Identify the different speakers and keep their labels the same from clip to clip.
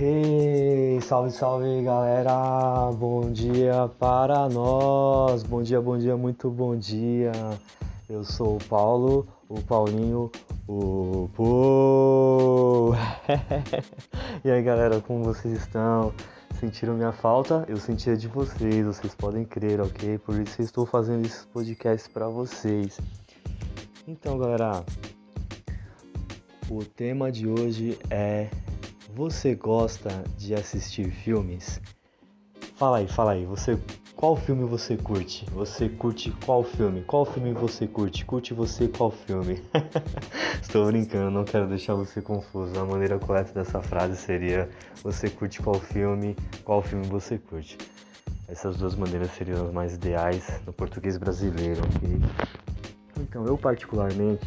Speaker 1: Hey, salve, salve galera! Bom dia para nós! Bom dia, bom dia, muito bom dia! Eu sou o Paulo, o Paulinho, o Pô! e aí galera, como vocês estão? Sentiram minha falta? Eu sentia de vocês, vocês podem crer, ok? Por isso eu estou fazendo esses podcasts para vocês. Então galera, o tema de hoje é você gosta de assistir filmes? Fala aí, fala aí, você qual filme você curte? Você curte qual filme? Qual filme você curte? Curte você qual filme? Estou brincando, não quero deixar você confuso. A maneira correta dessa frase seria você curte qual filme? Qual filme você curte? Essas duas maneiras seriam as mais ideais no português brasileiro, ok? Então, eu particularmente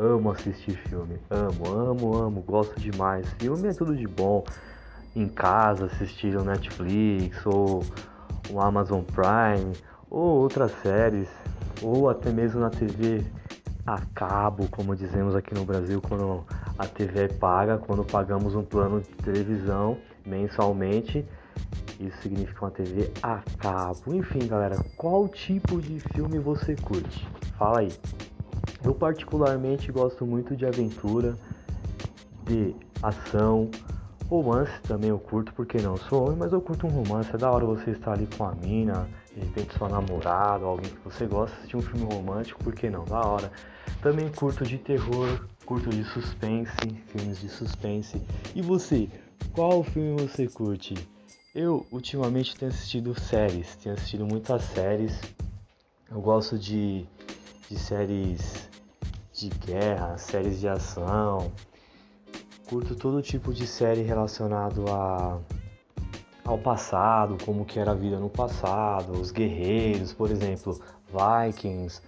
Speaker 1: Amo assistir filme, amo, amo, amo, gosto demais. Filme é tudo de bom. Em casa, assistir o Netflix ou o Amazon Prime ou outras séries, ou até mesmo na TV a cabo, como dizemos aqui no Brasil, quando a TV é paga, quando pagamos um plano de televisão mensalmente. Isso significa uma TV a cabo. Enfim, galera, qual tipo de filme você curte? Fala aí. Eu particularmente gosto muito de aventura, de ação, romance também eu curto, porque não? Sou homem, mas eu curto um romance. É da hora você estar ali com a mina, de repente sua namorada, alguém que você gosta, assistir um filme romântico, por que não? Da hora. Também curto de terror, curto de suspense, filmes de suspense. E você, qual filme você curte? Eu ultimamente tenho assistido séries, tenho assistido muitas séries. Eu gosto de, de séries de guerra, séries de ação. Curto todo tipo de série relacionado a, ao passado, como que era a vida no passado, os guerreiros, por exemplo, Vikings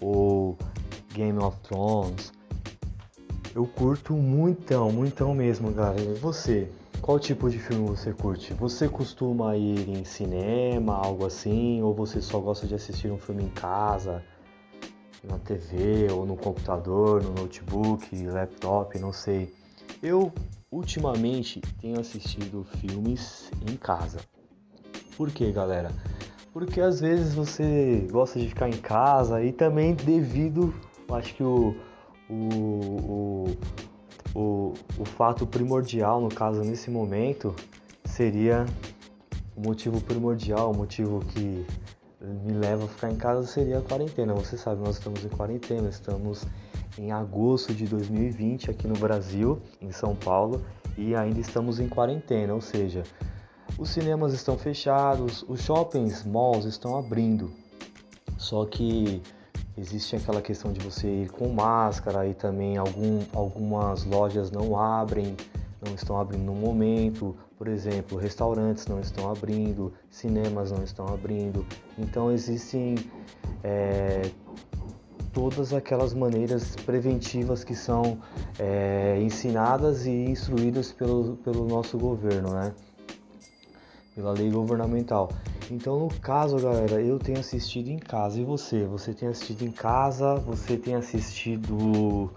Speaker 1: ou Game of Thrones. Eu curto muitão, muitão mesmo, galera. E você? Qual tipo de filme você curte? Você costuma ir em cinema, algo assim, ou você só gosta de assistir um filme em casa? Na TV ou no computador, no notebook, laptop, não sei. Eu ultimamente tenho assistido filmes em casa. Por quê, galera? Porque às vezes você gosta de ficar em casa e também devido, acho que o, o, o, o, o fato primordial, no caso nesse momento, seria o motivo primordial, o motivo que me leva a ficar em casa seria a quarentena. Você sabe, nós estamos em quarentena, estamos em agosto de 2020 aqui no Brasil, em São Paulo, e ainda estamos em quarentena, ou seja, os cinemas estão fechados, os shoppings, malls estão abrindo. Só que existe aquela questão de você ir com máscara e também algum, algumas lojas não abrem, não estão abrindo no momento, por exemplo, restaurantes não estão abrindo, cinemas não estão abrindo. Então existem é, todas aquelas maneiras preventivas que são é, ensinadas e instruídas pelo, pelo nosso governo, né? Pela lei governamental. Então, no caso, galera, eu tenho assistido em casa. E você? Você tem assistido em casa? Você tem assistido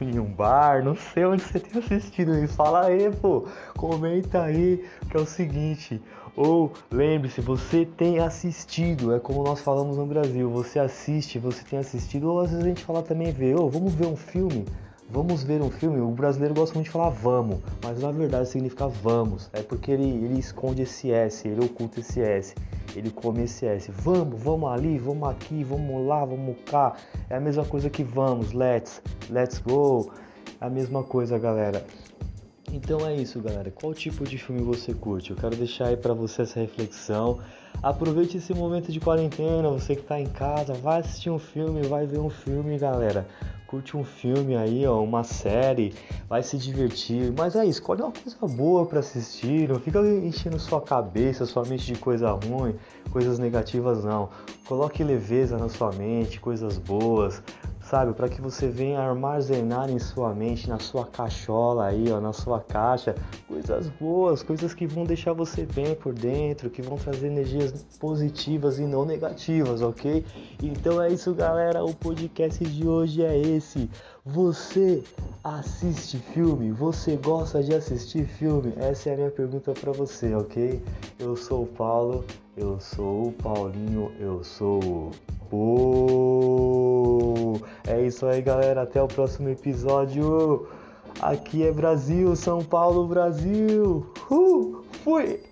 Speaker 1: em um bar, não sei onde você tem assistido isso. Fala aí, pô, comenta aí que é o seguinte. Ou lembre-se, você tem assistido, é como nós falamos no Brasil, você assiste, você tem assistido, ou às vezes a gente fala também ver, ô, vamos ver um filme, vamos ver um filme. O brasileiro gosta muito de falar vamos, mas na verdade significa vamos, é porque ele, ele esconde esse S, ele oculta esse S ele come esse S. Vamos, vamos ali, vamos aqui, vamos lá, vamos cá. É a mesma coisa que vamos, let's, let's go. É a mesma coisa, galera. Então é isso, galera. Qual tipo de filme você curte? Eu quero deixar aí para você essa reflexão. Aproveite esse momento de quarentena, você que está em casa, vai assistir um filme, vai ver um filme, galera curte um filme aí, ó, uma série, vai se divertir. Mas é, escolhe uma coisa boa para assistir, não fica enchendo sua cabeça, sua mente de coisa ruim, coisas negativas não. Coloque leveza na sua mente, coisas boas, sabe? Para que você venha armazenar em sua mente, na sua cachola aí, ó, na sua caixa, coisas boas, coisas que vão deixar você bem por dentro, que vão trazer energias positivas e não negativas, ok? Então é isso, galera. O podcast de hoje é esse. Você assiste filme? Você gosta de assistir filme? Essa é a minha pergunta para você, ok? Eu sou o Paulo, eu sou o Paulinho, eu sou o. É isso aí, galera. Até o próximo episódio. Aqui é Brasil, São Paulo, Brasil. Uh, fui!